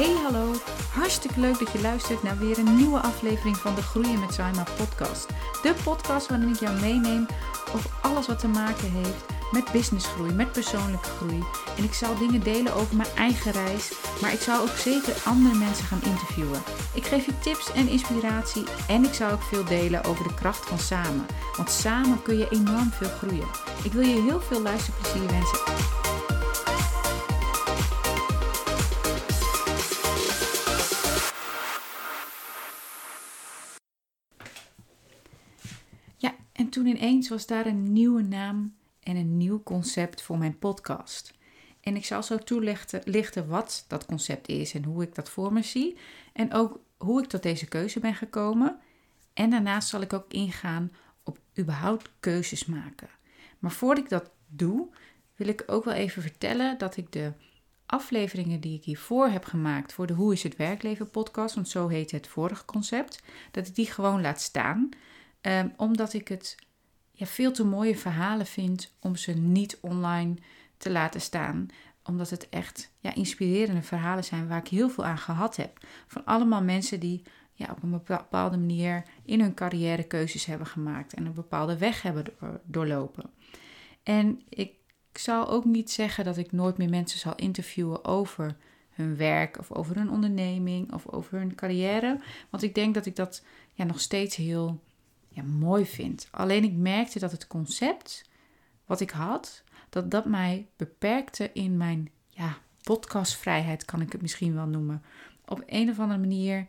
Hey hallo, hartstikke leuk dat je luistert naar weer een nieuwe aflevering van de Groeien met Saima podcast. De podcast waarin ik jou meeneem over alles wat te maken heeft met businessgroei, met persoonlijke groei. En ik zal dingen delen over mijn eigen reis, maar ik zal ook zeker andere mensen gaan interviewen. Ik geef je tips en inspiratie en ik zal ook veel delen over de kracht van samen. Want samen kun je enorm veel groeien. Ik wil je heel veel luisterplezier wensen. Ineens was daar een nieuwe naam en een nieuw concept voor mijn podcast. En ik zal zo toelichten wat dat concept is en hoe ik dat voor me zie. En ook hoe ik tot deze keuze ben gekomen. En daarnaast zal ik ook ingaan op überhaupt keuzes maken. Maar voordat ik dat doe, wil ik ook wel even vertellen dat ik de afleveringen die ik hiervoor heb gemaakt voor de Hoe is het werkleven podcast, want zo heet het vorige concept, dat ik die gewoon laat staan. Ehm, omdat ik het veel te mooie verhalen vind om ze niet online te laten staan. Omdat het echt ja, inspirerende verhalen zijn waar ik heel veel aan gehad heb. Van allemaal mensen die ja, op een bepaalde manier in hun carrière keuzes hebben gemaakt en een bepaalde weg hebben doorlopen. En ik zal ook niet zeggen dat ik nooit meer mensen zal interviewen over hun werk of over hun onderneming of over hun carrière. Want ik denk dat ik dat ja, nog steeds heel ja, mooi vind. Alleen ik merkte dat het concept wat ik had, dat dat mij beperkte in mijn ja, podcastvrijheid, kan ik het misschien wel noemen. Op een of andere manier,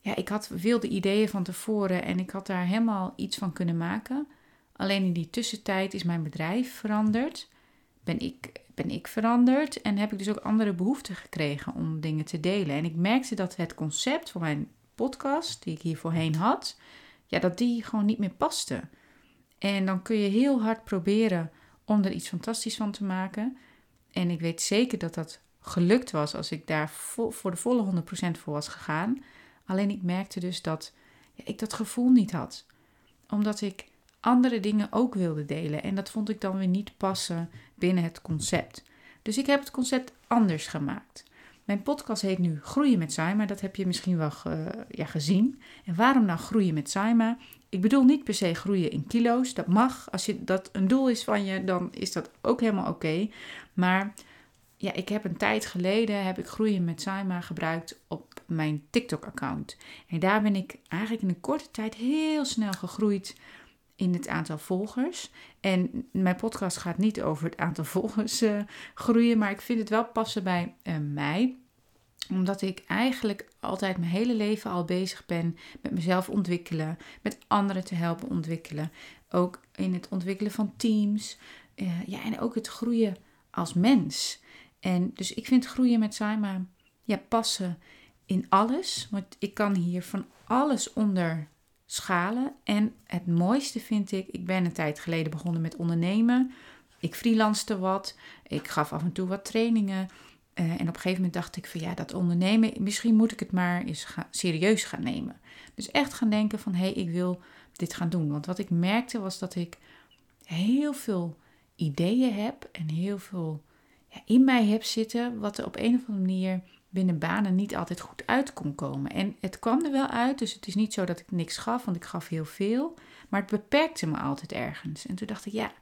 ja, ik had wilde ideeën van tevoren en ik had daar helemaal iets van kunnen maken. Alleen in die tussentijd is mijn bedrijf veranderd, ben ik, ben ik veranderd en heb ik dus ook andere behoeften gekregen om dingen te delen. En ik merkte dat het concept van mijn podcast, die ik hier voorheen had, ja, dat die gewoon niet meer paste. En dan kun je heel hard proberen om er iets fantastisch van te maken. En ik weet zeker dat dat gelukt was als ik daar voor de volle 100% voor was gegaan. Alleen ik merkte dus dat ja, ik dat gevoel niet had. Omdat ik andere dingen ook wilde delen. En dat vond ik dan weer niet passen binnen het concept. Dus ik heb het concept anders gemaakt. Mijn podcast heet nu Groeien met Saima. Dat heb je misschien wel ja, gezien. En waarom nou groeien met Saima? Ik bedoel niet per se groeien in kilo's. Dat mag. Als je, dat een doel is van je, dan is dat ook helemaal oké. Maar ja, ik heb een tijd geleden heb ik groeien met Saima gebruikt op mijn TikTok-account. En daar ben ik eigenlijk in een korte tijd heel snel gegroeid in het aantal volgers. En mijn podcast gaat niet over het aantal volgers uh, groeien, maar ik vind het wel passen bij uh, mij omdat ik eigenlijk altijd mijn hele leven al bezig ben met mezelf ontwikkelen, met anderen te helpen ontwikkelen. Ook in het ontwikkelen van teams. Uh, ja, en ook het groeien als mens. En dus ik vind groeien met Saima ja, passen in alles. Want ik kan hier van alles onder schalen. En het mooiste vind ik, ik ben een tijd geleden begonnen met ondernemen. Ik freelanste wat. Ik gaf af en toe wat trainingen. Uh, en op een gegeven moment dacht ik van ja, dat ondernemen, misschien moet ik het maar eens serieus gaan nemen. Dus echt gaan denken van hé, hey, ik wil dit gaan doen. Want wat ik merkte was dat ik heel veel ideeën heb en heel veel ja, in mij heb zitten, wat er op een of andere manier binnen banen niet altijd goed uit kon komen. En het kwam er wel uit, dus het is niet zo dat ik niks gaf, want ik gaf heel veel. Maar het beperkte me altijd ergens. En toen dacht ik, ja,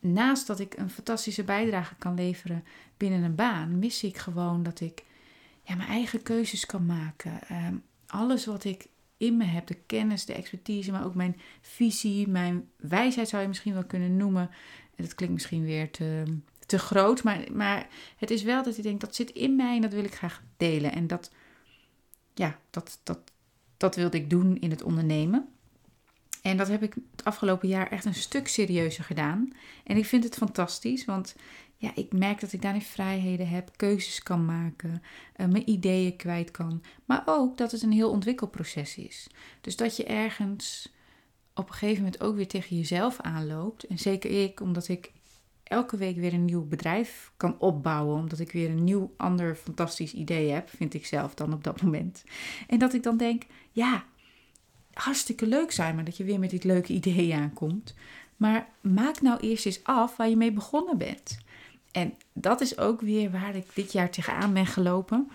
naast dat ik een fantastische bijdrage kan leveren binnen een baan, mis ik gewoon dat ik ja, mijn eigen keuzes kan maken. Ehm, alles wat ik in me heb, de kennis, de expertise, maar ook mijn visie, mijn wijsheid zou je misschien wel kunnen noemen. Dat klinkt misschien weer te, te groot, maar, maar het is wel dat ik denk dat zit in mij en dat wil ik graag delen. En dat, ja, dat, dat, dat wilde ik doen in het ondernemen. En dat heb ik het afgelopen jaar echt een stuk serieuzer gedaan. En ik vind het fantastisch, want ja, ik merk dat ik daarin vrijheden heb, keuzes kan maken, uh, mijn ideeën kwijt kan. Maar ook dat het een heel ontwikkelproces is. Dus dat je ergens op een gegeven moment ook weer tegen jezelf aanloopt. En zeker ik, omdat ik elke week weer een nieuw bedrijf kan opbouwen. Omdat ik weer een nieuw, ander fantastisch idee heb, vind ik zelf dan op dat moment. En dat ik dan denk, ja, hartstikke leuk zijn, maar dat je weer met dit leuke idee aankomt. Maar maak nou eerst eens af waar je mee begonnen bent. En dat is ook weer waar ik dit jaar tegenaan ben gelopen.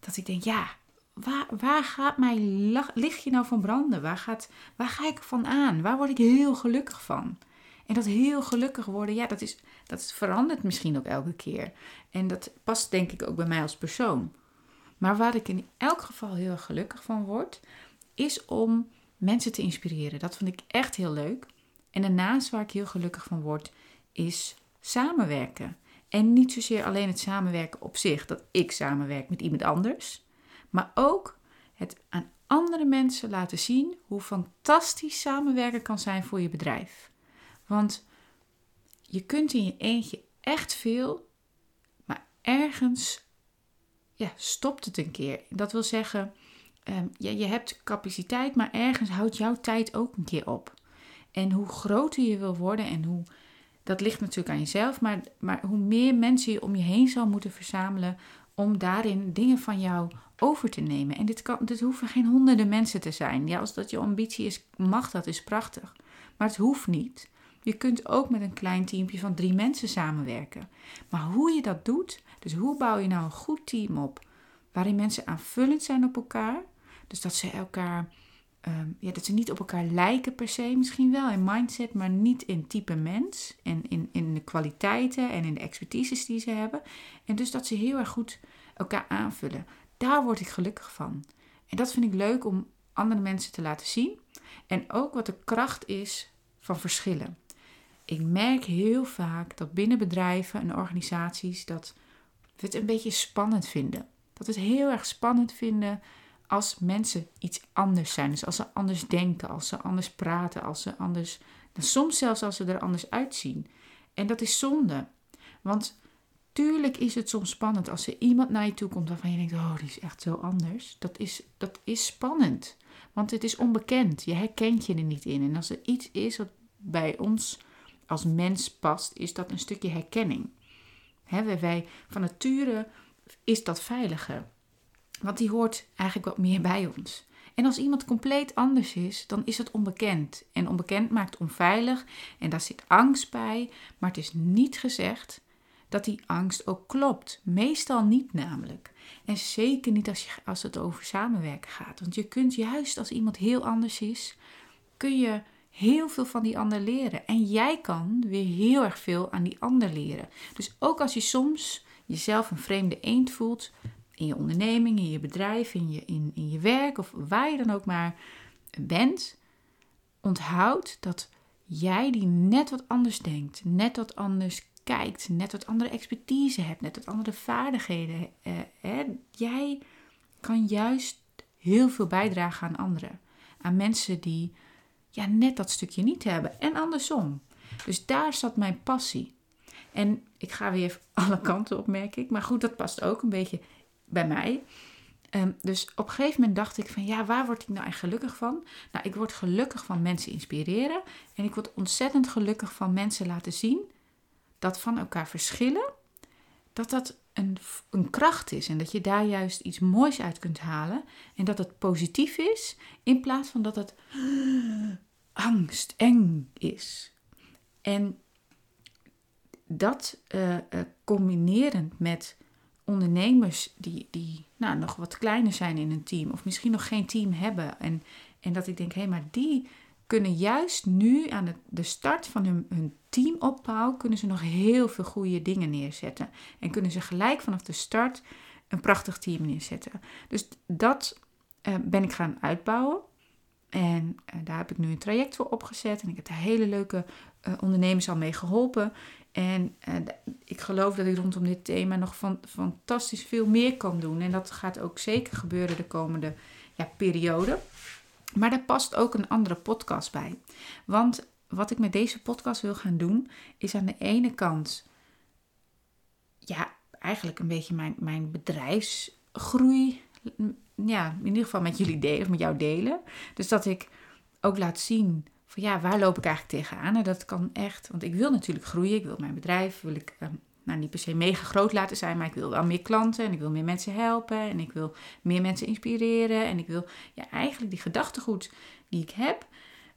dat ik denk, ja, waar, waar gaat mijn lichtje nou van branden? Waar, gaat, waar ga ik van aan? Waar word ik heel gelukkig van? En dat heel gelukkig worden, ja, dat, is, dat verandert misschien ook elke keer. En dat past denk ik ook bij mij als persoon. Maar waar ik in elk geval heel gelukkig van word, is om mensen te inspireren. Dat vind ik echt heel leuk. En daarnaast waar ik heel gelukkig van word, is samenwerken. En niet zozeer alleen het samenwerken op zich, dat ik samenwerk met iemand anders, maar ook het aan andere mensen laten zien hoe fantastisch samenwerken kan zijn voor je bedrijf. Want je kunt in je eentje echt veel, maar ergens ja, stopt het een keer. Dat wil zeggen, um, ja, je hebt capaciteit, maar ergens houdt jouw tijd ook een keer op. En hoe groter je wil worden en hoe, dat ligt natuurlijk aan jezelf, maar, maar hoe meer mensen je om je heen zal moeten verzamelen om daarin dingen van jou over te nemen. En dit, kan, dit hoeven geen honderden mensen te zijn. Ja, als dat je ambitie is, mag dat, is prachtig. Maar het hoeft niet. Je kunt ook met een klein teampje van drie mensen samenwerken. Maar hoe je dat doet, dus hoe bouw je nou een goed team op waarin mensen aanvullend zijn op elkaar, dus dat ze elkaar, ehm, ja, dat ze niet op elkaar lijken per se, misschien wel in mindset, maar niet in type mens en in, in de kwaliteiten en in de expertises die ze hebben. En dus dat ze heel erg goed elkaar aanvullen. Daar word ik gelukkig van. En dat vind ik leuk om andere mensen te laten zien. En ook wat de kracht is van verschillen. Ik merk heel vaak dat binnen bedrijven en organisaties dat we het een beetje spannend vinden. Dat we het heel erg spannend vinden als mensen iets anders zijn. Dus als ze anders denken, als ze anders praten, als ze anders. Soms zelfs als ze er anders uitzien. En dat is zonde. Want tuurlijk is het soms spannend als er iemand naar je toe komt waarvan je denkt: oh, die is echt zo anders. Dat is, dat is spannend. Want het is onbekend. Je herkent je er niet in. En als er iets is wat bij ons als mens past, is dat een stukje herkenning. He, wij, van nature is dat veiliger. Want die hoort eigenlijk wat meer bij ons. En als iemand compleet anders is, dan is het onbekend. En onbekend maakt onveilig en daar zit angst bij. Maar het is niet gezegd dat die angst ook klopt. Meestal niet namelijk. En zeker niet als, je, als het over samenwerken gaat. Want je kunt juist als iemand heel anders is, kun je heel veel van die ander leren. En jij kan weer heel erg veel aan die ander leren. Dus ook als je soms jezelf een vreemde eend voelt, in je onderneming, in je bedrijf, in je, in, in je werk of waar je dan ook maar bent, onthoud dat jij die net wat anders denkt, net wat anders kijkt, net wat andere expertise hebt, net wat andere vaardigheden. Eh, hè, jij kan juist heel veel bijdragen aan anderen. Aan mensen die ja, net dat stukje niet hebben. En andersom. Dus daar zat mijn passie. En ik ga weer alle kanten op, merk ik. Maar goed, dat past ook een beetje bij mij. Um, dus op een gegeven moment dacht ik van ja, waar word ik nou echt gelukkig van? Nou, ik word gelukkig van mensen inspireren. En ik word ontzettend gelukkig van mensen laten zien dat van elkaar verschillen, dat dat een, een kracht is. En dat je daar juist iets moois uit kunt halen. En dat het positief is, in plaats van dat het angst, eng is. En dat uh, combinerend met ondernemers die, die nou, nog wat kleiner zijn in een team, of misschien nog geen team hebben. En, en dat ik denk, hé, hey, maar die kunnen juist nu aan de, de start van hun, hun teamopbouw, kunnen ze nog heel veel goede dingen neerzetten. En kunnen ze gelijk vanaf de start een prachtig team neerzetten. Dus dat uh, ben ik gaan uitbouwen. En uh, daar heb ik nu een traject voor opgezet. En ik heb daar hele leuke uh, ondernemers al mee geholpen. En uh, ik geloof dat ik rondom dit thema nog van, fantastisch veel meer kan doen. En dat gaat ook zeker gebeuren de komende ja, periode. Maar daar past ook een andere podcast bij. Want wat ik met deze podcast wil gaan doen, is aan de ene kant, ja, eigenlijk een beetje mijn, mijn bedrijfsgroei ja, in ieder geval met jullie delen, of met jou delen. Dus dat ik ook laat zien van ja, waar loop ik eigenlijk tegenaan? En dat kan echt, want ik wil natuurlijk groeien. Ik wil mijn bedrijf, wil ik ehm, nou niet per se mega groot laten zijn, maar ik wil wel meer klanten en ik wil meer mensen helpen en ik wil meer mensen inspireren. En ik wil ja, eigenlijk die gedachtegoed die ik heb,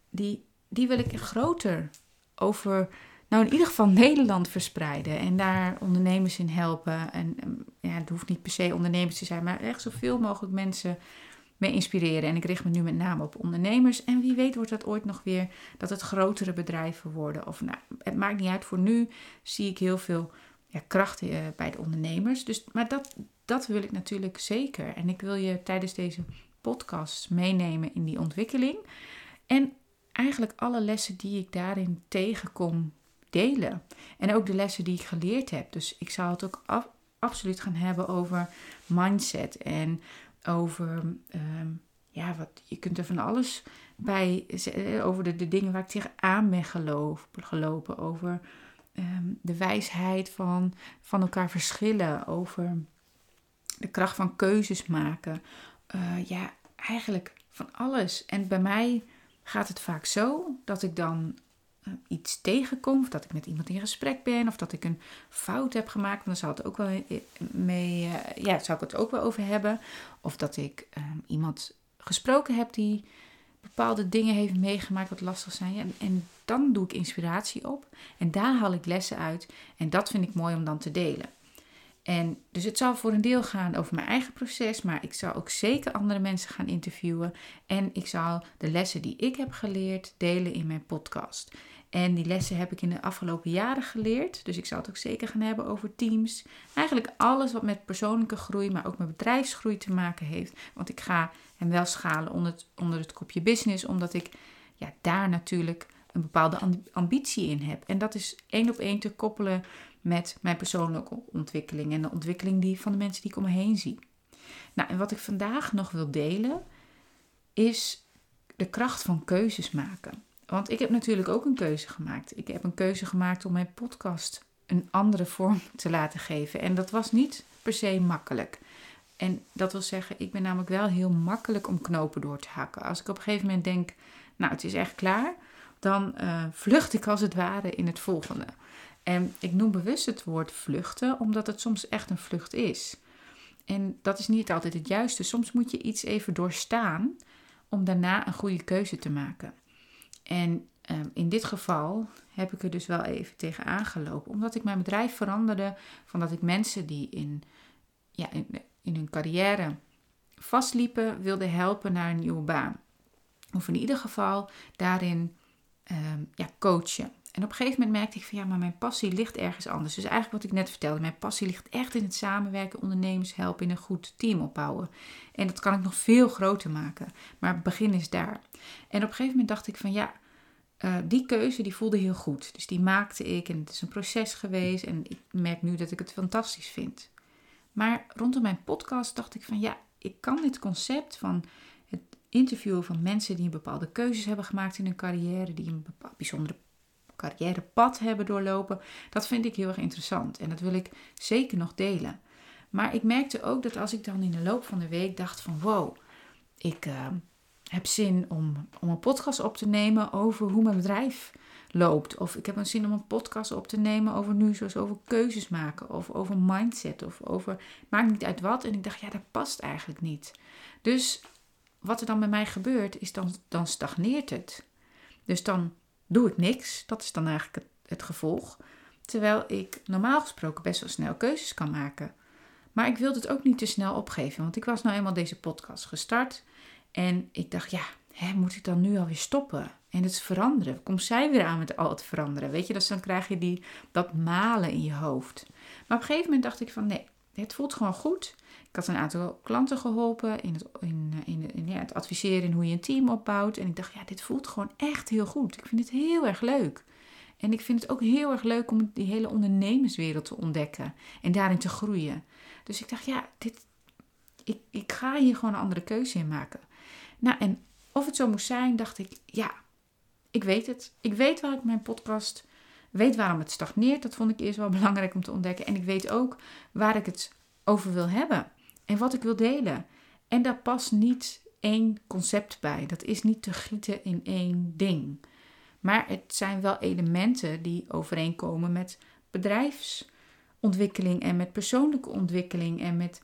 die, die wil ik groter over nou in ieder geval Nederland verspreiden en daar ondernemers in helpen. En ehm, ja, het hoeft niet per se ondernemers te zijn, maar echt zoveel mogelijk mensen mee inspireren. En ik richt me nu met name op ondernemers. En wie weet wordt dat ooit nog weer dat het grotere bedrijven worden. Of nou, het maakt niet uit. Voor nu zie ik heel veel ja, kracht eh, bij de ondernemers. Dus, maar dat, dat wil ik natuurlijk zeker. En ik wil je tijdens deze podcast meenemen in die ontwikkeling. En eigenlijk alle lessen die ik daarin tegenkom delen. En ook de lessen die ik geleerd heb. Dus ik zal het ook absoluut gaan hebben over mindset en over, ehm, ja, wat, je kunt er van alles bij, eh, over de, de dingen waar ik tegenaan ben geloof, gelopen, over ehm, de wijsheid van, van elkaar verschillen, over de kracht van keuzes maken. Uh, ja, eigenlijk van alles. En bij mij gaat het vaak zo dat ik dan iets tegenkom, of dat ik met iemand in gesprek ben, of dat ik een fout heb gemaakt, dan zou het ook wel mee, uh, ja, zou ik het ook wel over hebben. Of dat ik ehm, iemand gesproken heb die bepaalde dingen heeft meegemaakt wat lastig zijn. En, en dan doe ik inspiratie op en daar haal ik lessen uit. En dat vind ik mooi om dan te delen. En dus het zal voor een deel gaan over mijn eigen proces, maar ik zal ook zeker andere mensen gaan interviewen. En ik zal de lessen die ik heb geleerd delen in mijn podcast. En die lessen heb ik in de afgelopen jaren geleerd. Dus ik zal het ook zeker gaan hebben over teams. Eigenlijk alles wat met persoonlijke groei, maar ook met bedrijfsgroei te maken heeft. Want ik ga hem wel schalen onder het, onder het kopje business, omdat ik ja, daar natuurlijk een bepaalde ambitie in heb. En dat is één op één te koppelen met mijn persoonlijke ontwikkeling en de ontwikkeling die, van de mensen die ik om me heen zie. Nou, en wat ik vandaag nog wil delen, is de kracht van keuzes maken. Want ik heb natuurlijk ook een keuze gemaakt. Ik heb een keuze gemaakt om mijn podcast een andere vorm te laten geven. En dat was niet per se makkelijk. En dat wil zeggen, ik ben namelijk wel heel makkelijk om knopen door te hakken. Als ik op een gegeven moment denk, nou het is echt klaar, dan uh, vlucht ik als het ware in het volgende. En ik noem bewust het woord vluchten, omdat het soms echt een vlucht is. En dat is niet altijd het juiste. Soms moet je iets even doorstaan om daarna een goede keuze te maken. En ehm, in dit geval heb ik er dus wel even tegen aangelopen, omdat ik mijn bedrijf veranderde van dat ik mensen die in, ja, in, in hun carrière vastliepen wilde helpen naar een nieuwe baan. Of in ieder geval daarin um, ja, coachen. En op een gegeven moment merkte ik van ja, maar mijn passie ligt ergens anders. Dus eigenlijk wat ik net vertelde, mijn passie ligt echt in het samenwerken, ondernemers helpen, in een goed team opbouwen. En dat kan ik nog veel groter maken. Maar begin is daar. En op een gegeven moment dacht ik van ja, uh, die keuze die voelde heel goed. Dus die maakte ik en het is een proces geweest. En ik merk nu dat ik het fantastisch vind. Maar rondom mijn podcast dacht ik van ja, ik kan dit concept van het interviewen van mensen die een bepaalde keuzes hebben gemaakt in hun carrière, die een bepaald bijzondere carrièrepad hebben doorlopen. Dat vind ik heel erg interessant en dat wil ik zeker nog delen. Maar ik merkte ook dat als ik dan in de loop van de week dacht van wow, ik uh, heb zin om, om een podcast op te nemen over hoe mijn bedrijf loopt. Of ik heb een zin om een podcast op te nemen over nu, zoals over keuzes maken. Of over mindset. Of over, maakt niet uit wat. En ik dacht, ja, dat past eigenlijk niet. Dus wat er dan bij mij gebeurt, is dan, dan stagneert het. Dus dan doe ik niks. Dat is dan eigenlijk het, gevolg. Terwijl ik normaal gesproken best wel snel keuzes kan maken. Maar ik wilde het ook niet te snel opgeven, want ik was nou eenmaal deze podcast gestart. En ik dacht, ja, hè, moet ik dan nu alweer stoppen? En het veranderen. Komt zij weer aan met al het veranderen? Weet je, dus dan krijg je die, dat malen in je hoofd. Maar op een gegeven moment dacht ik van, nee, het voelt gewoon goed. Ik had een aantal klanten geholpen in het, in, in, in ja, het adviseren in hoe je een team opbouwt. En ik dacht, ja, dit voelt gewoon echt heel goed. Ik vind het heel erg leuk. En ik vind het ook heel erg leuk om die hele ondernemerswereld te ontdekken en daarin te groeien. Dus ik dacht, ja, dit, ik, ik ga hier gewoon een andere keuze in maken. Nou, en of het zo moest zijn, dacht ik, ja, ik weet het. Ik weet waar ik mijn podcast weet waarom het stagneert. Dat vond ik eerst wel belangrijk om te ontdekken. En ik weet ook waar ik het over wil hebben en wat ik wil delen. En daar past niet één concept bij. Dat is niet te gieten in één ding. Maar het zijn wel elementen die overeenkomen met bedrijfsontwikkeling en met persoonlijke ontwikkeling en met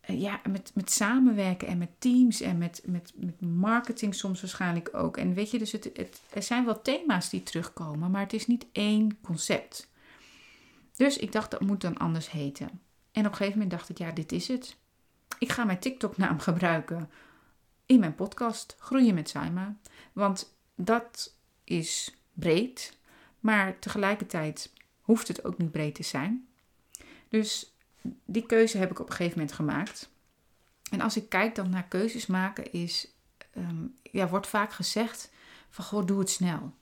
eh, ja, met, met samenwerken en met teams en met, met, met marketing soms waarschijnlijk ook. En weet je, dus het, het, er zijn wel thema's die terugkomen, maar het is niet één concept. Dus ik dacht, dat moet dan anders heten. En op een gegeven moment dacht ik, ja, dit is het. Ik ga mijn TikTok-naam gebruiken in mijn podcast Groeien met Saima. Want dat is breed, maar tegelijkertijd hoeft het ook niet breed te zijn. Dus die keuze heb ik op een gegeven moment gemaakt. En als ik kijk dan naar keuzes maken, is, um, ja, wordt vaak gezegd van goh, doe het snel.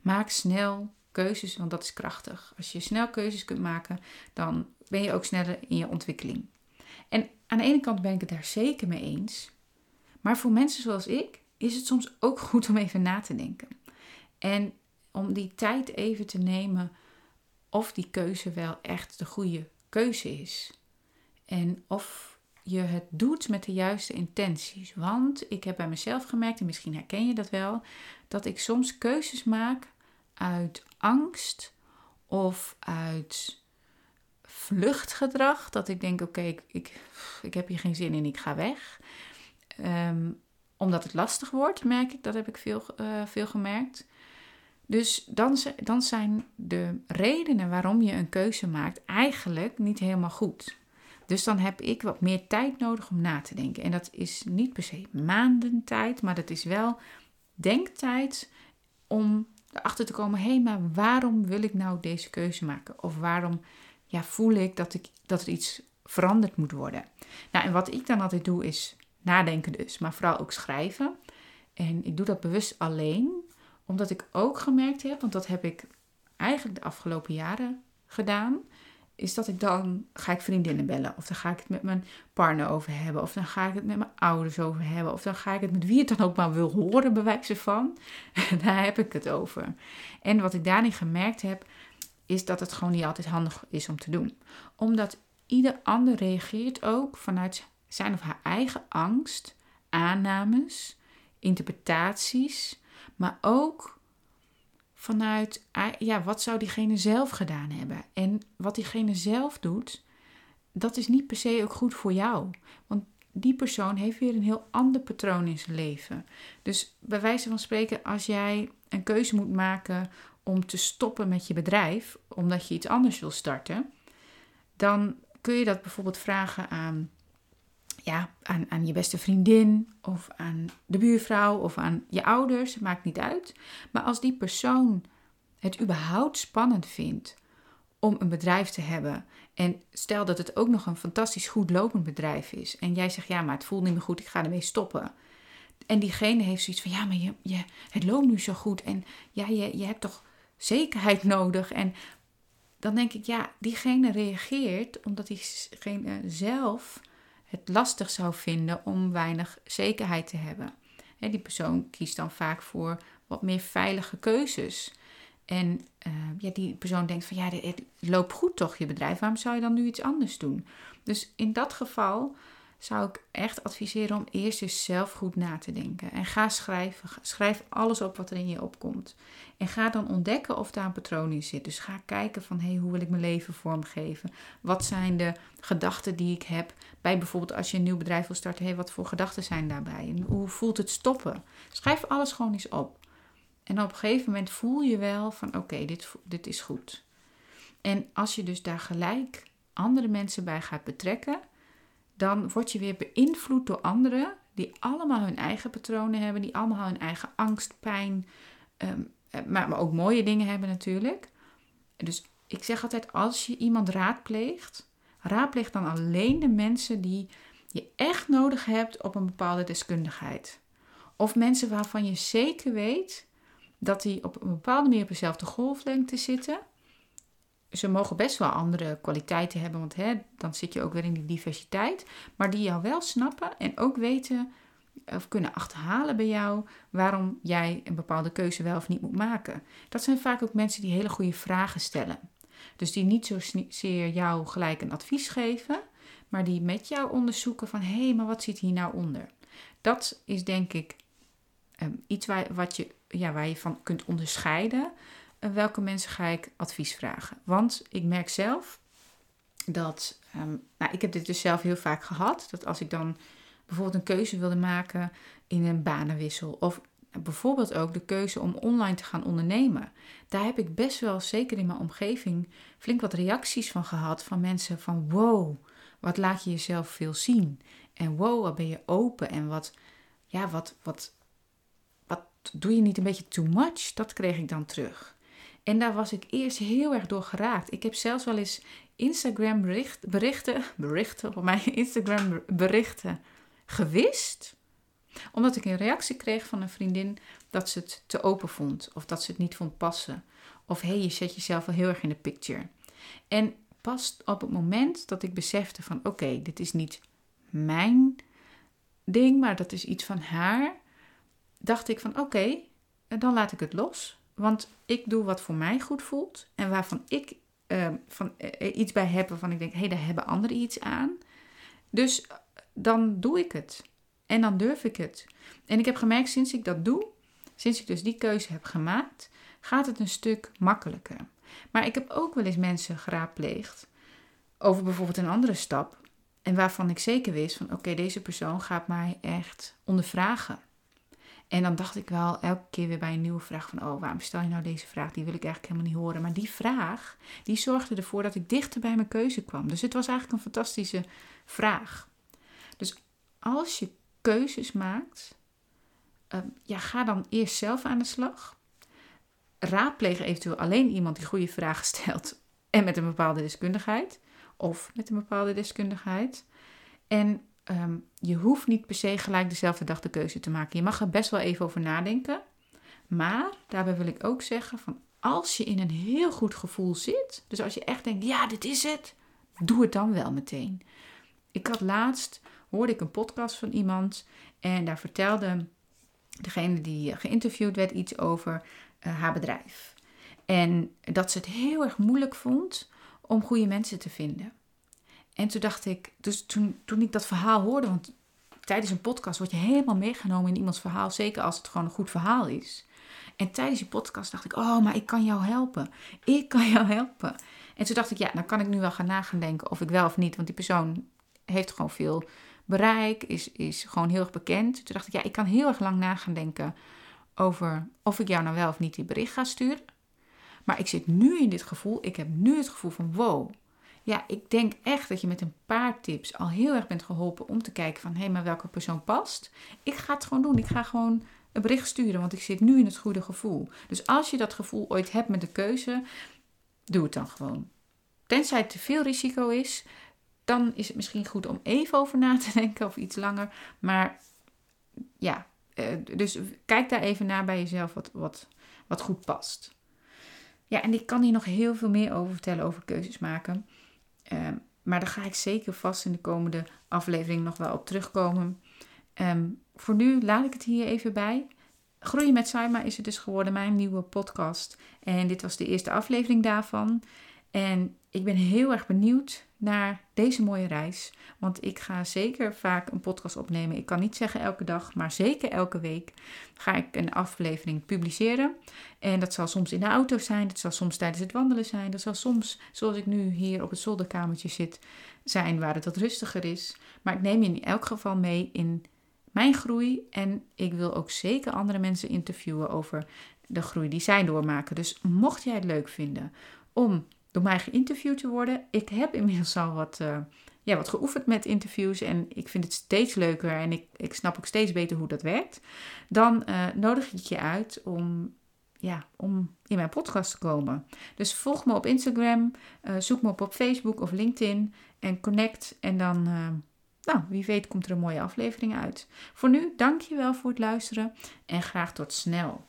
Maak snel keuzes, want dat is krachtig. Als je snel keuzes kunt maken, dan ben je ook sneller in je ontwikkeling. En aan de ene kant ben ik het daar zeker mee eens. Maar voor mensen zoals ik is het soms ook goed om even na te denken. En om die tijd even te nemen of die keuze wel echt de goede keuze is. En of je het doet met de juiste intenties. Want ik heb bij mezelf gemerkt, en misschien herken je dat wel, dat ik soms keuzes maak uit angst of uit vluchtgedrag. Dat ik denk, oké, ik, ik, ik, heb hier geen zin in, ik ga weg. Ehm, omdat het lastig wordt, merk ik. Dat heb ik veel, uh, veel gemerkt. Dus dan, dan zijn de redenen waarom je een keuze maakt eigenlijk niet helemaal goed. Dus dan heb ik wat meer tijd nodig om na te denken. En dat is niet per se maanden tijd, maar dat is wel denktijd om erachter te komen: hé, maar waarom wil ik nou deze keuze maken? Of waarom ja, voel ik dat, ik dat er iets veranderd moet worden? Nou, en wat ik dan altijd doe is nadenken dus, maar vooral ook schrijven. En ik doe dat bewust alleen, omdat ik ook gemerkt heb, want dat heb ik eigenlijk de afgelopen jaren gedaan, is dat ik dan ga ik vriendinnen bellen. Of dan ga ik het met mijn partner over hebben. Of dan ga ik het met mijn ouders over hebben. Of dan ga ik het met wie het dan ook maar wil horen, bij wijze van. Daar heb ik het over. En wat ik daarin gemerkt heb, is dat het gewoon niet altijd handig is om te doen. Omdat ieder ander reageert ook vanuit zijn of haar eigen angst, aannames, interpretaties, maar ook vanuit, ja, wat zou diegene zelf gedaan hebben? En wat diegene zelf doet, dat is niet per se ook goed voor jou. Want die persoon heeft weer een heel ander patroon in zijn leven. Dus bij wijze van spreken, als jij een keuze moet maken om te stoppen met je bedrijf, omdat je iets anders wil starten, dan kun je dat bijvoorbeeld vragen aan ja, aan, aan je beste vriendin of aan de buurvrouw of aan je ouders, maakt niet uit. Maar als die persoon het überhaupt spannend vindt om een bedrijf te hebben en stel dat het ook nog een fantastisch goed lopend bedrijf is en jij zegt ja, maar het voelt niet meer goed, ik ga ermee stoppen. En diegene heeft zoiets van ja, maar je, je, het loopt nu zo goed en ja, je, je hebt toch zekerheid nodig en dan denk ik, ja, diegene reageert omdat diegene zelf het lastig zou vinden om weinig zekerheid te hebben. die persoon kiest dan vaak voor wat meer veilige keuzes. En uh, ja, die persoon denkt van ja, het loopt goed toch je bedrijf, waarom zou je dan nu iets anders doen? Dus in dat geval zou ik echt adviseren om eerst eens zelf goed na te denken. En ga schrijven. Schrijf alles op wat er in je opkomt. En ga dan ontdekken of daar een patroon in zit. Dus ga kijken van hey, hoe wil ik mijn leven vormgeven? Wat zijn de gedachten die ik heb? Bij bijvoorbeeld als je een nieuw bedrijf wil starten, hey, wat voor gedachten zijn daarbij? En hoe voelt het stoppen? Schrijf alles gewoon eens op. En op een gegeven moment voel je wel van oké, dit, dit is goed. En als je dus daar gelijk andere mensen bij gaat betrekken, dan word je weer beïnvloed door anderen die allemaal hun eigen patronen hebben, die allemaal hun eigen angst, pijn, ehm, eh, maar, maar ook mooie dingen hebben natuurlijk. Dus ik zeg altijd, als je iemand raadpleegt, raadpleeg dan alleen de mensen die je echt nodig hebt op een bepaalde deskundigheid. Of mensen waarvan je zeker weet dat die op een bepaalde manier op dezelfde golflengte zitten ze mogen best wel andere kwaliteiten hebben, want hè, dan zit je ook weer in die diversiteit. Maar die jou wel snappen en ook weten of kunnen achterhalen bij jou waarom jij een bepaalde keuze wel of niet moet maken. Dat zijn vaak ook mensen die hele goede vragen stellen. Dus die niet zozeer jou gelijk een advies geven, maar die met jou onderzoeken van hé, maar wat zit hier nou onder? Dat is denk ik um, iets waar, wat je, ja, waar je van kunt onderscheiden welke mensen ga ik advies vragen? Want ik merk zelf dat ehm, nou, ik heb dit dus zelf heel vaak gehad. Dat als ik dan bijvoorbeeld een keuze wilde maken in een banenwissel. Of bijvoorbeeld ook de keuze om online te gaan ondernemen. Daar heb ik best wel, zeker in mijn omgeving, flink wat reacties van gehad. Van mensen van wow, wat laat je jezelf veel zien. En wow, wat ben je open. En wat, ja, wat, wat, wat doe je niet een beetje too much? Dat kreeg ik dan terug. En daar was ik eerst heel erg door geraakt. Ik heb zelfs wel eens Instagram bericht, berichten, berichten op mijn Instagram berichten gewist. Omdat ik een reactie kreeg van een vriendin dat ze het te open vond. Of dat ze het niet vond passen. Of hé, hey, je zet jezelf wel heel erg in de picture. En pas op het moment dat ik besefte van oké, dit is niet mijn ding, maar dat is iets van haar. Dacht ik van oké, dan laat ik het los. Want ik doe wat voor mij goed voelt en waarvan ik uh, van, uh, iets bij heb waarvan ik denk, hé, hey, daar hebben anderen iets aan. Dus dan doe ik het. En dan durf ik het. En ik heb gemerkt, sinds ik dat doe, sinds ik dus die keuze heb gemaakt, gaat het een stuk makkelijker. Maar ik heb ook wel eens mensen geraadpleegd over bijvoorbeeld een andere stap. En waarvan ik zeker wist van oké, deze persoon gaat mij echt ondervragen. En dan dacht ik wel elke keer weer bij een nieuwe vraag van, oh, waarom stel je nou deze vraag? Die wil ik eigenlijk helemaal niet horen. Maar die vraag, die zorgde ervoor dat ik dichter bij mijn keuze kwam. Dus het was eigenlijk een fantastische vraag. Dus als je keuzes maakt, uh, ja, ga dan eerst zelf aan de slag. Raadpleeg eventueel alleen iemand die goede vragen stelt en met een bepaalde deskundigheid. Of met een bepaalde deskundigheid. En Ehm, je hoeft niet per se gelijk dezelfde dag de keuze te maken. Je mag er best wel even over nadenken. Maar daarbij wil ik ook zeggen van als je in een heel goed gevoel zit, dus als je echt denkt, ja, dit is het, doe het dan wel meteen. Ik had laatst, hoorde ik een podcast van iemand en daar vertelde degene die geïnterviewd werd iets over uh, haar bedrijf. En dat ze het heel erg moeilijk vond om goede mensen te vinden. En toen dacht ik, dus toen, toen ik dat verhaal hoorde, want tijdens een podcast word je helemaal meegenomen in iemands verhaal, zeker als het gewoon een goed verhaal is. En tijdens die podcast dacht ik, oh, maar ik kan jou helpen. Ik kan jou helpen. En toen dacht ik, ja, dan kan ik nu wel gaan nagaan denken of ik wel of niet, want die persoon heeft gewoon veel bereik, is, is gewoon heel erg bekend. Toen dacht ik, ja, ik kan heel erg lang nagaan denken over of ik jou nou wel of niet die bericht ga sturen. Maar ik zit nu in dit gevoel, ik heb nu het gevoel van, wow, ja, ik denk echt dat je met een paar tips al heel erg bent geholpen om te kijken van hé, hey, maar welke persoon past. Ik ga het gewoon doen. Ik ga gewoon een bericht sturen, want ik zit nu in het goede gevoel. Dus als je dat gevoel ooit hebt met de keuze, doe het dan gewoon. Tenzij het te veel risico is, dan is het misschien goed om even over na te denken of iets langer. Maar ja, eh, dus kijk daar even naar bij jezelf wat, wat, wat goed past. Ja, en ik kan hier nog heel veel meer over vertellen over keuzes maken. Ehm, maar daar ga ik zeker vast in de komende aflevering nog wel op terugkomen. Ehm, voor nu laat ik het hier even bij. Groeien met Saima is het dus geworden, mijn nieuwe podcast. En dit was de eerste aflevering daarvan. En ik ben heel erg benieuwd naar deze mooie reis. Want ik ga zeker vaak een podcast opnemen. Ik kan niet zeggen elke dag, maar zeker elke week ga ik een aflevering publiceren. En dat zal soms in de auto zijn, dat zal soms tijdens het wandelen zijn. Dat zal soms, zoals ik nu hier op het zolderkamertje zit, zijn waar het wat rustiger is. Maar ik neem je in elk geval mee in mijn groei. En ik wil ook zeker andere mensen interviewen over de groei die zij doormaken. Dus mocht jij het leuk vinden om door mij geïnterviewd te worden. Ik heb inmiddels al wat, uh, ja, wat geoefend met interviews en ik vind het steeds leuker en ik, ik snap ook steeds beter hoe dat werkt. Dan uh, nodig ik je uit om, ja, om in mijn podcast te komen. Dus volg me op Instagram, uh, zoek me op op Facebook of LinkedIn en connect en dan... nou, wie weet komt er een mooie aflevering uit. Voor nu, dank je wel voor het luisteren en graag tot snel.